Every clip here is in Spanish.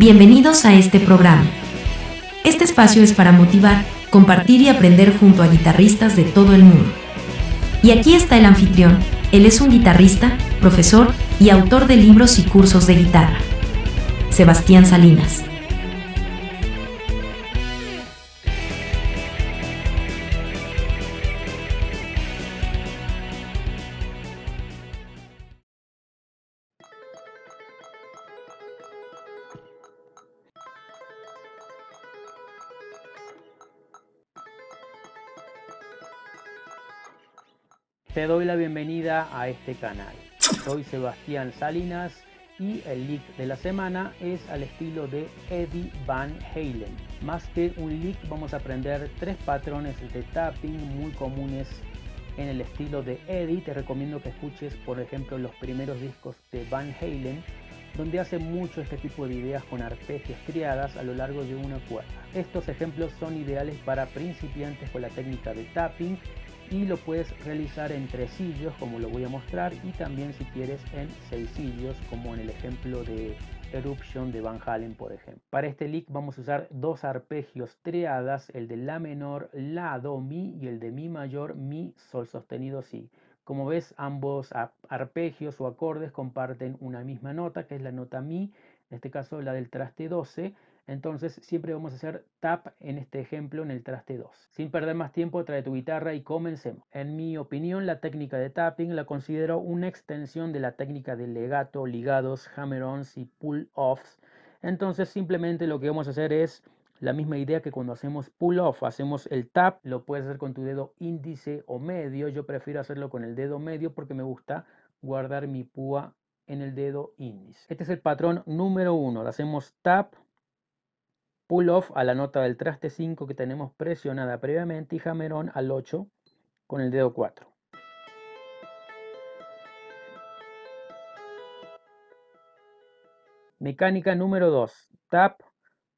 Bienvenidos a este programa. Este espacio es para motivar, compartir y aprender junto a guitarristas de todo el mundo. Y aquí está el anfitrión, él es un guitarrista, profesor y autor de libros y cursos de guitarra. Sebastián Salinas. Te doy la bienvenida a este canal. Soy Sebastián Salinas y el lick de la semana es al estilo de Eddie Van Halen. Más que un lick vamos a aprender tres patrones de tapping muy comunes en el estilo de Eddie. Te recomiendo que escuches por ejemplo los primeros discos de Van Halen donde hace mucho este tipo de ideas con arpegios triadas a lo largo de una cuerda. Estos ejemplos son ideales para principiantes con la técnica de tapping y lo puedes realizar en tresillos como lo voy a mostrar y también si quieres en seisillos como en el ejemplo de Eruption de Van Halen por ejemplo. Para este lick vamos a usar dos arpegios triadas, el de La menor, La, Do, Mi y el de Mi mayor, Mi, Sol sostenido, Si. Como ves ambos arpegios o acordes comparten una misma nota que es la nota Mi, en este caso la del traste 12 entonces siempre vamos a hacer tap en este ejemplo en el traste 2. Sin perder más tiempo, trae tu guitarra y comencemos. En mi opinión, la técnica de tapping la considero una extensión de la técnica de legato, ligados, hammer-ons y pull-offs. Entonces simplemente lo que vamos a hacer es la misma idea que cuando hacemos pull-off, hacemos el tap, lo puedes hacer con tu dedo índice o medio. Yo prefiero hacerlo con el dedo medio porque me gusta guardar mi púa en el dedo índice. Este es el patrón número uno. Hacemos tap, pull off a la nota del traste 5 que tenemos presionada previamente y hammer on al 8 con el dedo 4. Mecánica número 2. Tap,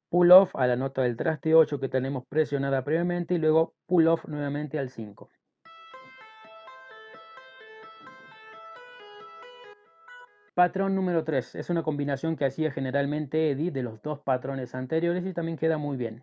pull off a la nota del traste 8 que tenemos presionada previamente y luego pull off nuevamente al 5. Patrón número 3 es una combinación que hacía generalmente Eddie de los dos patrones anteriores y también queda muy bien.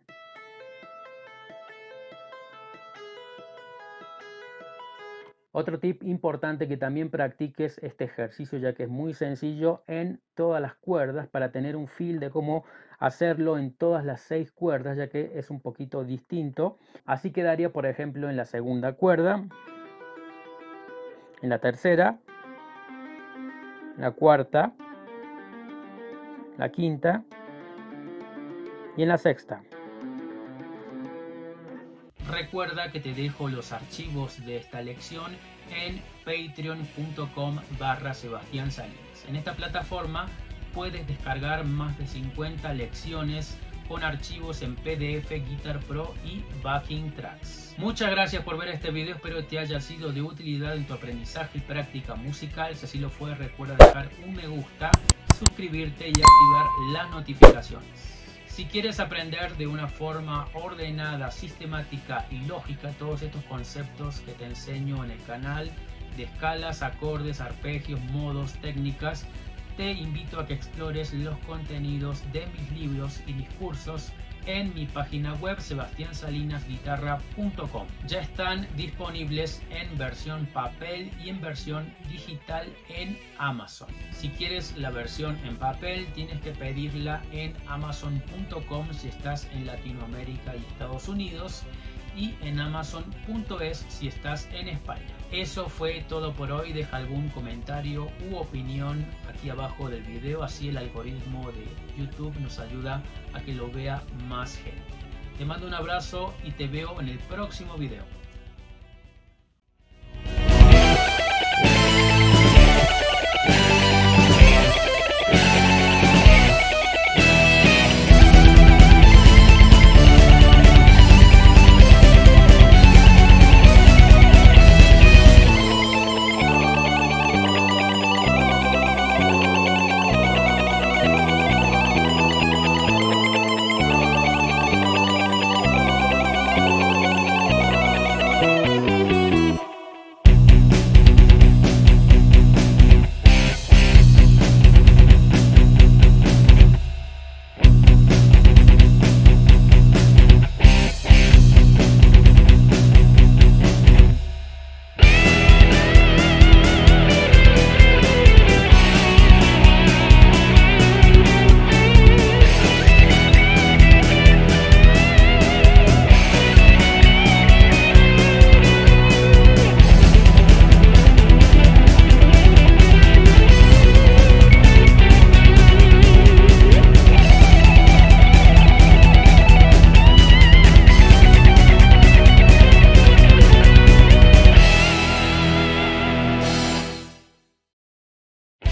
Otro tip importante que también practiques este ejercicio ya que es muy sencillo en todas las cuerdas para tener un feel de cómo hacerlo en todas las seis cuerdas ya que es un poquito distinto. Así quedaría por ejemplo en la segunda cuerda, en la tercera la cuarta, la quinta y en la sexta. Recuerda que te dejo los archivos de esta lección en patreon.com barra Sebastián Salinas. En esta plataforma puedes descargar más de 50 lecciones con archivos en PDF, Guitar Pro y Backing Tracks. Muchas gracias por ver este video, espero te haya sido de utilidad en tu aprendizaje y práctica musical. Si así lo fue, recuerda dejar un me gusta, suscribirte y activar las notificaciones. Si quieres aprender de una forma ordenada, sistemática y lógica todos estos conceptos que te enseño en el canal, de escalas, acordes, arpegios, modos, técnicas, te invito a que explores los contenidos de mis libros y discursos en mi página web sebastiansalinasguitarra.com. Ya están disponibles en versión papel y en versión digital en Amazon. Si quieres la versión en papel, tienes que pedirla en amazon.com si estás en Latinoamérica y Estados Unidos y en amazon.es si estás en España. Eso fue todo por hoy. Deja algún comentario u opinión aquí abajo del video, así el algoritmo de YouTube nos ayuda a que lo vea más gente. Te mando un abrazo y te veo en el próximo video.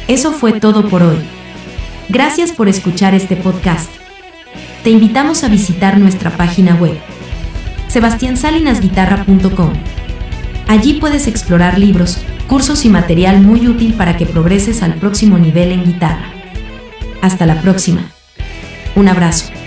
Eso fue todo por hoy. Gracias por escuchar este podcast. Te invitamos a visitar nuestra página web, sebastiansalinasguitarra.com. Allí puedes explorar libros, cursos y material muy útil para que progreses al próximo nivel en guitarra. Hasta la próxima. Un abrazo.